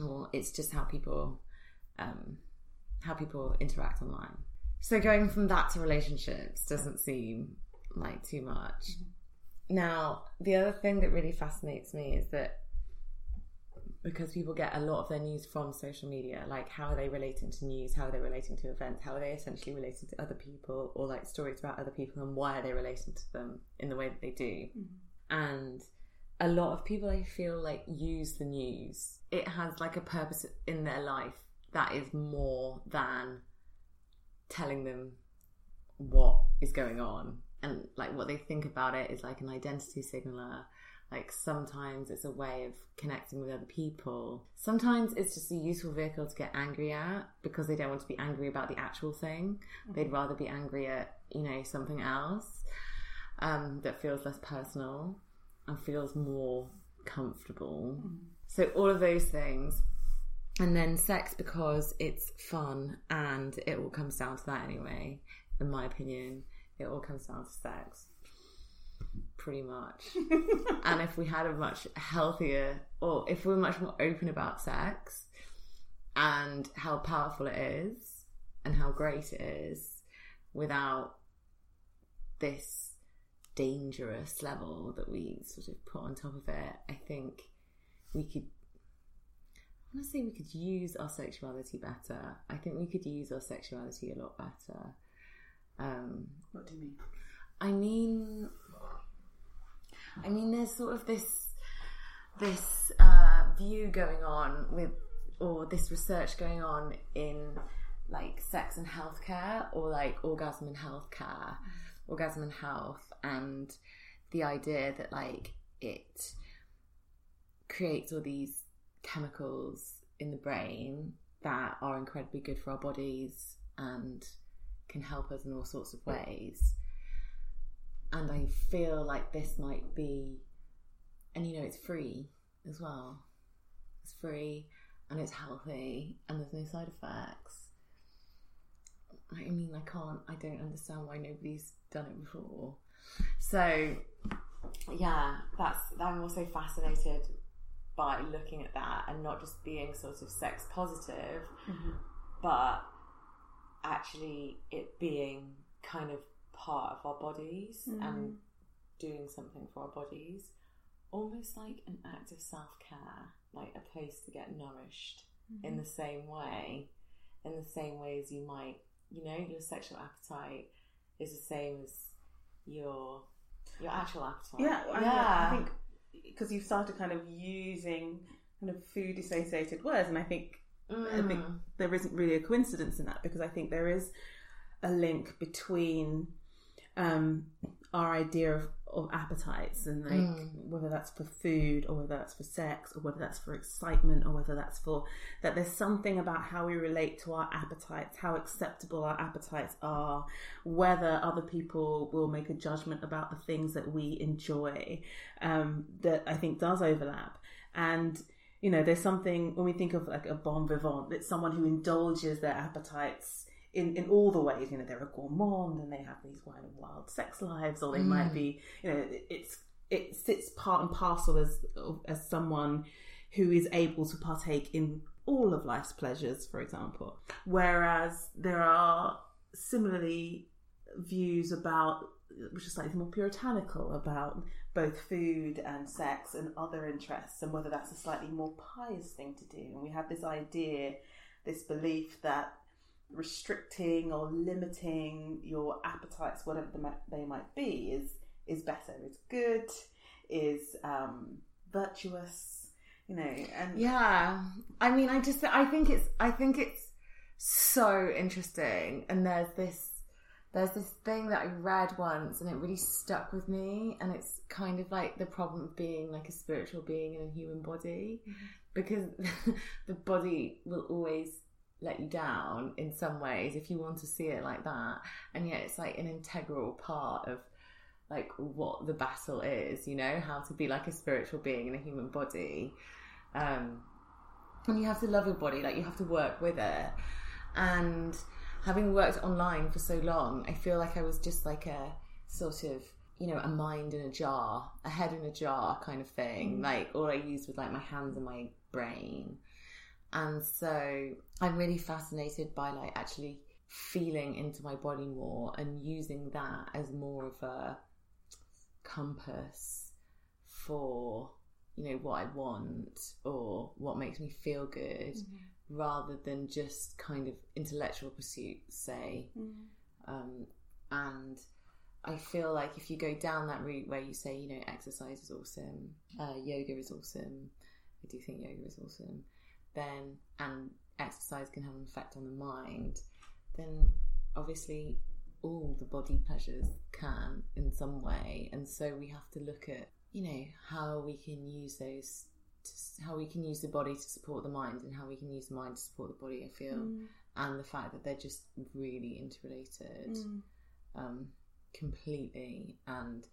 or it's just how people, um, how people interact online. So going from that to relationships doesn't seem like too much. Now, the other thing that really fascinates me is that because people get a lot of their news from social media, like how are they relating to news, how are they relating to events, how are they essentially relating to other people, or like stories about other people, and why are they relating to them in the way that they do. Mm-hmm. And a lot of people, I feel like, use the news. It has like a purpose in their life that is more than telling them what is going on. And like what they think about it is like an identity signaler like sometimes it's a way of connecting with other people. Sometimes it's just a useful vehicle to get angry at because they don't want to be angry about the actual thing. They'd rather be angry at, you know, something else um, that feels less personal and feels more comfortable. So all of those things. And then sex because it's fun and it all comes down to that anyway, in my opinion. It all comes down to sex pretty much. and if we had a much healthier, or if we were much more open about sex and how powerful it is and how great it is without this dangerous level that we sort of put on top of it, I think we could. I want to say we could use our sexuality better. I think we could use our sexuality a lot better. Um, what do you mean? I mean, I mean, there's sort of this this uh, view going on with, or this research going on in like sex and healthcare, or like orgasm and healthcare, orgasm and health, and the idea that like it creates all these chemicals in the brain that are incredibly good for our bodies and can help us in all sorts of ways. And I feel like this might be, and you know, it's free as well. It's free and it's healthy and there's no side effects. I mean, I can't, I don't understand why nobody's done it before. So, yeah, that's, I'm also fascinated by looking at that and not just being sort of sex positive, mm-hmm. but actually it being kind of part of our bodies and doing something for our bodies, almost like an act of self care, like a place to get nourished in the same way, in the same way as you might, you know, your sexual appetite is the same as your your actual appetite. Yeah, I, I think because you've started kind of using kind of food associated words, and I think I think Mm. there isn't really a coincidence in that because I think there is a link between um, our idea of, of appetites and like Mm. whether that's for food or whether that's for sex or whether that's for excitement or whether that's for that there's something about how we relate to our appetites how acceptable our appetites are whether other people will make a judgment about the things that we enjoy um, that i think does overlap and you know there's something when we think of like a bon vivant it's someone who indulges their appetites in, in all the ways, you know, they're a gourmand and they have these wild, wild sex lives, or they mm. might be, you know, it- it's it sits part and parcel as as someone who is able to partake in all of life's pleasures, for example. Whereas there are similarly views about which are slightly more puritanical about both food and sex and other interests and whether that's a slightly more pious thing to do. And we have this idea, this belief that restricting or limiting your appetites, whatever the they might be, is is better, is good, is um, virtuous, you know. And Yeah, I mean, I just I think it's I think it's so interesting, and there's this there's this thing that I read once, and it really stuck with me, and it's kind of like the problem of being like a spiritual being in a human body, because the body will always let you down in some ways if you want to see it like that, and yet it's like an integral part of like what the battle is, you know, how to be like a spiritual being in a human body. Um, and you have to love your body, like you have to work with it. And having worked online for so long, I feel like I was just like a sort of, you know, a mind in a jar, a head in a jar kind of thing. Like all I used was like my hands and my brain. And so I'm really fascinated by like actually feeling into my body more and using that as more of a compass for you know what I want or what makes me feel good rather than just kind of intellectual pursuits say. Um, and I feel like if you go down that route where you say you know exercise is awesome uh, yoga is awesome I do think yoga is awesome then and exercise can have an effect on the mind then obviously all the body pleasures can in some way. And so we have to look at you know how we can use those to, how we can use the body to support the mind and how we can use the mind to support the body i feel. And the fact that they're just really interrelated um, completely. And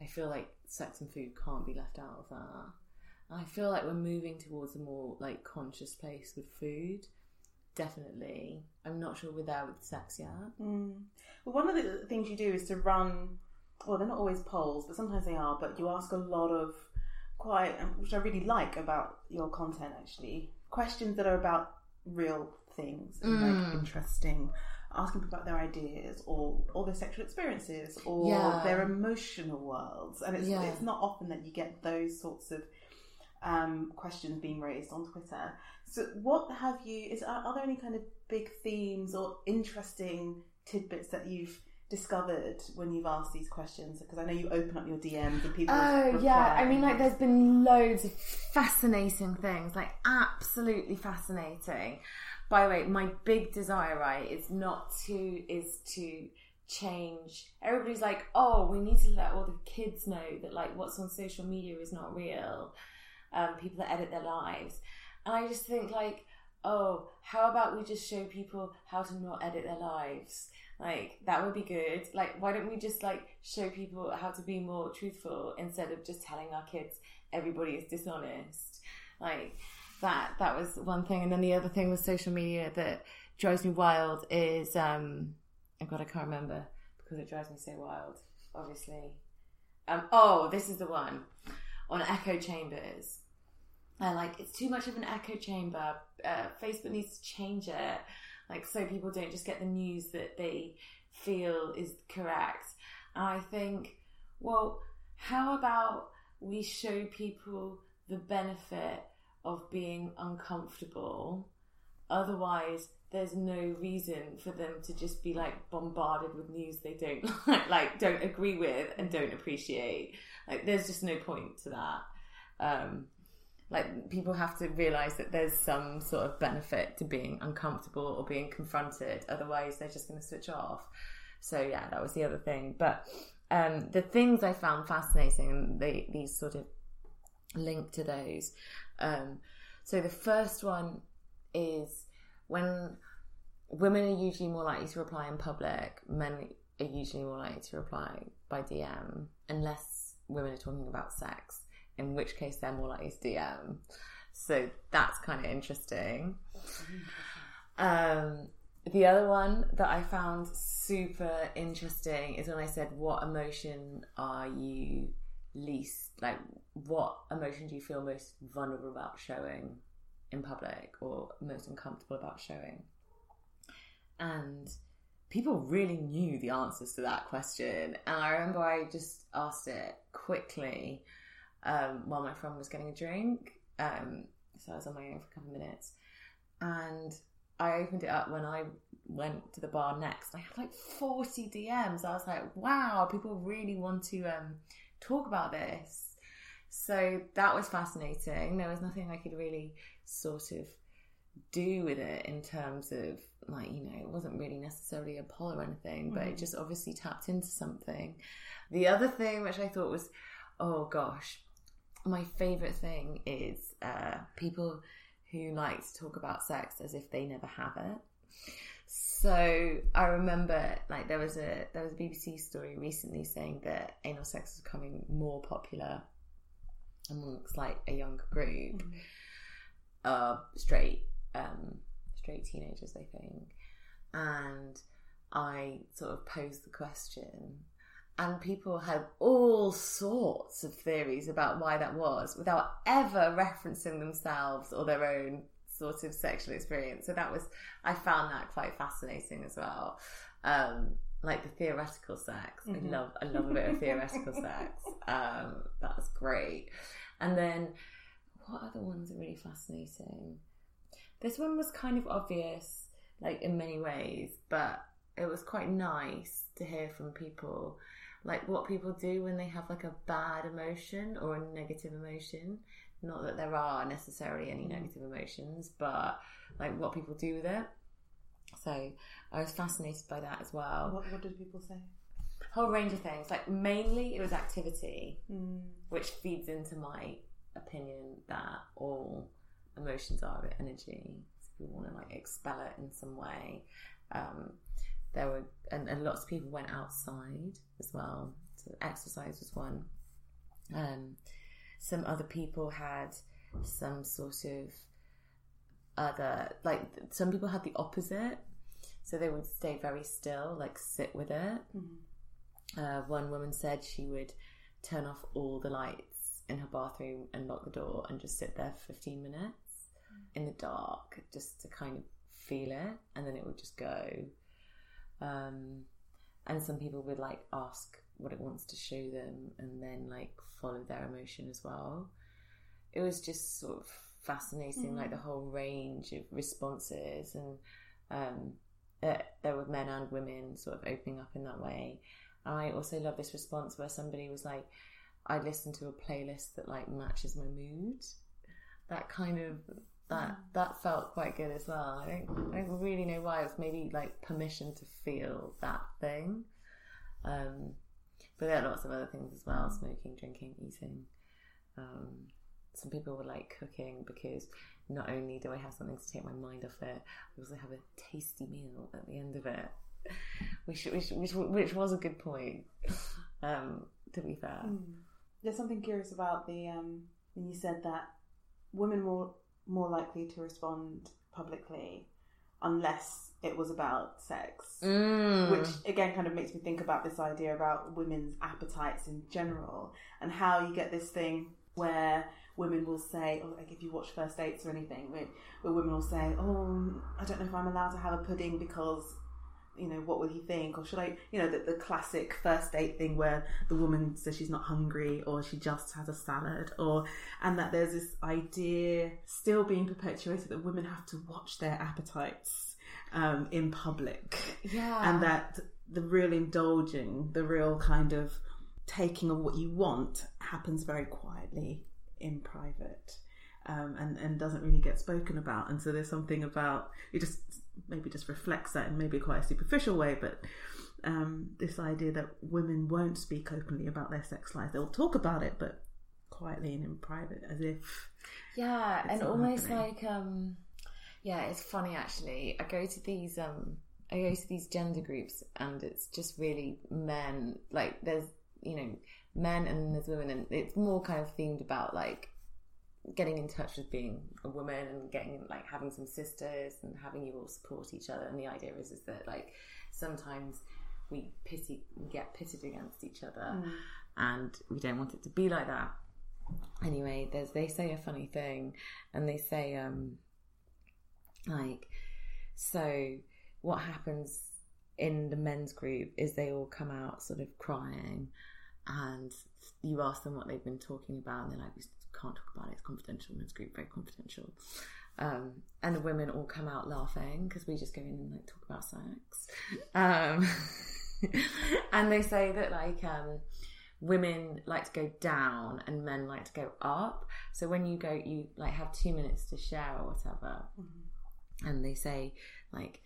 i feel like sex and food can't be left out of that i feel like we're moving towards a more like conscious place with food definitely i'm not sure we're there with sex yet Mm. Well, one of the things you do is to run. Well, they're not always polls, but sometimes they are. But you ask a lot of quite, um, which I really like about your content. Actually, questions that are about real things and like interesting. Asking people about their ideas or or their sexual experiences or Yeah. their emotional worlds, and it's Yeah. it's not often that you get those sorts of um, questions being raised on Twitter. So, what have you? Is are, are there any kind of big themes or interesting tidbits that you've discovered when you've asked these questions? Because I know you open up your DMs and people. Oh yeah, I mean like there's been loads of fascinating things, like absolutely fascinating. By the way, my big desire, right, is not to is to change. Everybody's like, oh, we need to let all the kids know that like what's on social media is not real. Um, people that edit their lives, and I just think like, oh, how about we just show people how to not edit their lives? Like that would be good. Like why don't we just like show people how to be more truthful instead of just telling our kids everybody is dishonest. Like that that was one thing and then the other thing with social media that drives me wild is um oh god I can't remember because it drives me so wild, obviously. Um oh, this is the one on echo chambers. I like it's too much of an echo chamber. Uh, Facebook needs to change it like so people don't just get the news that they feel is correct. And I think, well, how about we show people the benefit of being uncomfortable? Otherwise, there's no reason for them to just be like bombarded with news they don't like, like don't agree with and don't appreciate. Like, there's just no point to that. Um, like people have to realize that there's some sort of benefit to being uncomfortable or being confronted. Otherwise they're just going to switch off. So yeah that was the other thing. But um, the things i found fascinating and they, these sort of link to those um, so the first one is when women are usually more likely to reply in public men are usually more likely to reply by dm unless women are talking about sex in which case they're more likely to DM. So that's kind of interesting. Um, the other one that I found super interesting is when I said, What emotion are you least like? What emotion do you feel most vulnerable about showing in public or most uncomfortable about showing? And people really knew the answers to that question. And I remember I just asked it quickly um, while my friend was getting a drink. Um, so I was on my own for a couple of minutes. And I opened it up when I went to the bar next. I had like 40 DMs. I was like, wow, people really want to um, talk about this. So that was fascinating. There was nothing I could really sort of do with it in terms of like you know it wasn't really necessarily a poll or anything but it mm. just obviously tapped into something the other thing which i thought was oh gosh my favorite thing is uh, people who like to talk about sex as if they never have it. So I remember like there was a there was a BBC story recently saying that anal sex is becoming more popular amongst like a younger group mm. of straight um, straight teenagers, I think. And I sort of posed the question and people had all sorts of theories about why that was without ever referencing themselves or their own sort of sexual experience. So that was, I found that quite fascinating as well. Um, like the theoretical sex. Mm-hmm. I love, I love a bit of theoretical sex. Um, that's great. And then what other ones are really fascinating? This one was kind of obvious, like in many ways, but it was quite nice to hear from people like what people do when they have like a bad emotion or a negative emotion. Not that there are necessarily any mm. negative emotions, but like what people do with it. So I was fascinated by that as well. What, what did people say? Whole range of things. Like mainly it was activity, mm. which feeds into my opinion that all emotions are energy. So we want to like expel it in some way. Um, there were and, and lots of people went outside as well. So exercise was one. Um, some other people had some sort of other like some people had the opposite so they would stay very still like sit with it mm-hmm. uh, one woman said she would turn off all the lights in her bathroom and lock the door and just sit there for 15 minutes mm-hmm. in the dark just to kind of feel it and then it would just go um, and some people would like ask what it wants to show them and then like follow their emotion as well. It was just sort of fascinating, mm-hmm. like the whole range of responses, and um, uh, there were men and women sort of opening up in that way. I also love this response where somebody was like, "I listen to a playlist that like matches my mood." That kind of that that felt quite good as well. I don't, I don't really know why. It's maybe like permission to feel that thing. Um, but there are lots of other things as well: smoking, drinking, eating. Um, some people were like cooking because not only do I have something to take my mind off it, I also have a tasty meal at the end of it, which which which, which was a good point. Um, to be fair, There's something curious about the um, when you said that women were more likely to respond publicly unless it was about sex, Mm. which again kind of makes me think about this idea about women's appetites in general and how you get this thing where women will say, or like if you watch first dates or anything, where, where women will say, "Oh, I don't know if I'm allowed to have a pudding because." You know, what will he think? Or should I, you know, the, the classic first date thing where the woman says she's not hungry or she just has a salad, or, and that there's this idea still being perpetuated that women have to watch their appetites um, in public yeah, and that the real indulging, the real kind of taking of what you want happens very quietly in private. Um, and, and doesn't really get spoken about. And so there's something about it just maybe just reflects that in maybe quite a superficial way, but um, this idea that women won't speak openly about their sex life. They'll talk about it, but quietly and in private, as if yeah, and almost happening. like um, yeah, it's funny actually. I go to these um, I go to these gender groups, and it's just really men. Like there's you know men and there's women, and it's more kind of themed about like getting in touch with being a woman and getting like having some sisters and having you all support each other. And the idea is is that like sometimes we pity get pitted against each other, and we don't want it to be like that. Anyway, there's they say a funny thing, and they say um like so what happens in the men's group is they all come out sort of crying and you ask them what they've been talking about and they're like can't talk about it it's confidential men's group very confidential. Um, and the women all come out laughing because we just go in and like talk about sex. Um, and they say that like um, women like to go down and men like to go up. So when you go you like have two minutes to share or whatever and they say like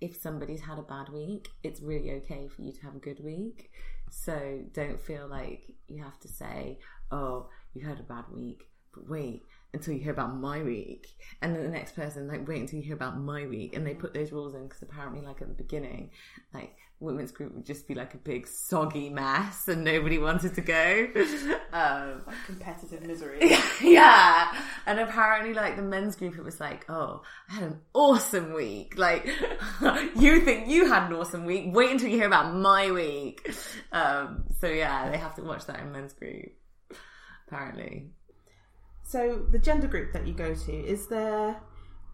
if somebody's had a bad week it's really okay for you to have a good week. So don't feel like you have to say oh you had a bad week but wait until you hear about my week and then the next person like wait until you hear about my week and they put those rules in because apparently like at the beginning like women's group would just be like a big soggy mess and nobody wanted to go um competitive misery. yeah. And apparently, like the men's group, it was like, oh, I had an awesome week. Like, you think you had an awesome week? Wait until you hear about my week. Um, so yeah, they have to watch that in men's group. Apparently, So the gender group that you go to is there?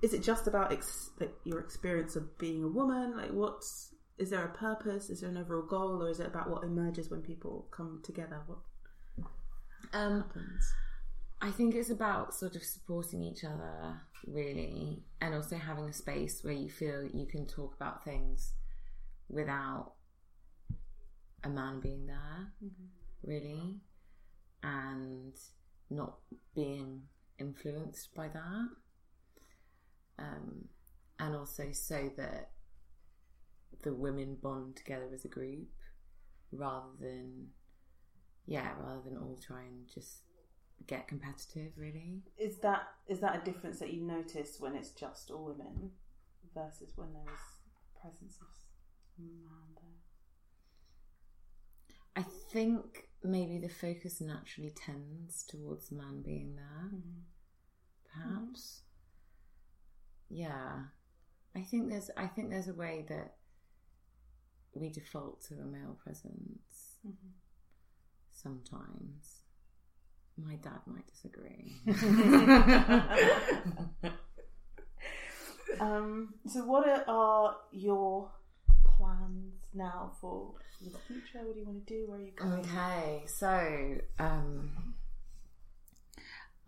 Is it just about ex- your experience of being a woman? Like, what's is there a purpose? Is there an overall goal, or is it about what emerges when people come together? What um, happens? I think it's about sort of supporting each other, really, and also having a space where you feel you can talk about things without a man being there, really, and not being influenced by that. Um, and also so that the women bond together as a group rather than, yeah, rather than all try and just get competitive, really. Is that is that a difference that you notice when it's just all women versus when there is presence of man there? I think maybe the focus naturally tends towards the man being there, mm-hmm. perhaps. Mm-hmm. Yeah, I think there's I think there's a way that we default to a male presence mm-hmm. sometimes. My dad might disagree. Um, so, what are, are your plans now for the future? What do you want to do? Where are you going? Okay, so um,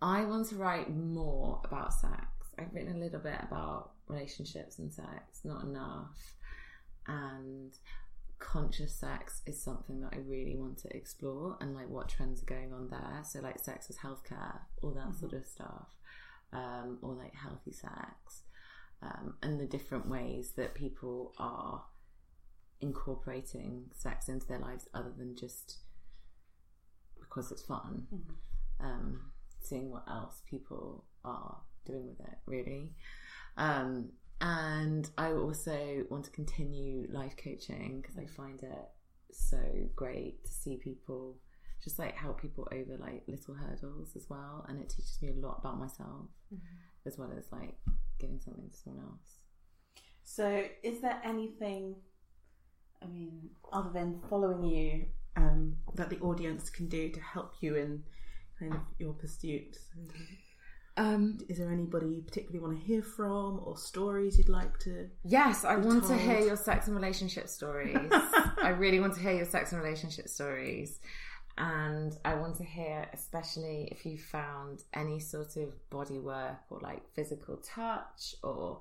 I want to write more about sex. I've written a little bit about relationships and sex, not enough. And conscious sex is something that I really want to explore and like what trends are going on there. So, like sex as healthcare, all that sort of stuff, um, or like healthy sex, um, and the different ways that people are incorporating sex into their lives other than just because it's fun. Um, seeing what else people are doing with it, really. Um, and I also want to continue life coaching because I find it so great to see people just like help people over like little hurdles as well, and it teaches me a lot about myself as well as like giving something to someone else. So, is there anything, I mean, other than following you, um, that the audience can do to help you in kind of your pursuits? Um, Is there anybody you particularly want to hear from, or stories you'd like to? Yes, I want to hear your sex and relationship stories. I really want to hear your sex and relationship stories. And I want to hear, especially if you found any sort of body work or like physical touch or,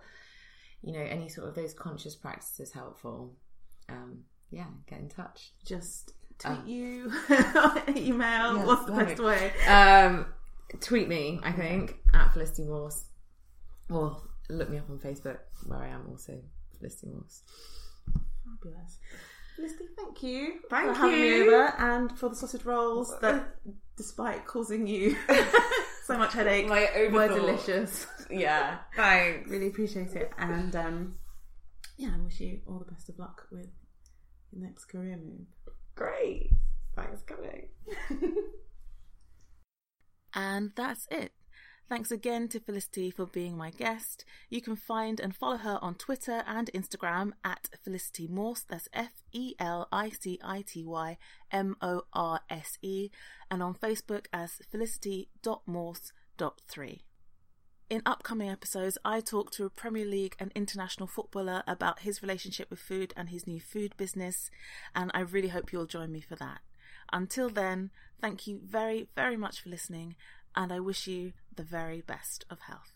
you know, any sort of those conscious practices helpful. Um, yeah, get in touch. Just tweet Um, you, email. Yes, What's the best way? Um, tweet me, I think, at Felicity Morse. Or look me up on Facebook, where I am also Felicity Morse. Fabulous. Felicity, thank you Thank for having me over and for the sausage rolls that, despite causing you so much headache, My were delicious. Yeah, thanks. Really appreciate it. And um, yeah, I wish you all the best of luck with your next career move. Great. Thanks for coming. And that's it. Thanks again to Felicity for being my guest. You can find and follow her on Twitter and Instagram at Felicity Morse. That's F E L I C I T Y M O R S E. And on Facebook as felicity.morse.3. In upcoming episodes, I talk to a Premier League and international footballer about his relationship with food and his new food business, and I really hope you'll join me for that. Until then, thank you very, very much for listening, and I wish you the very best of health.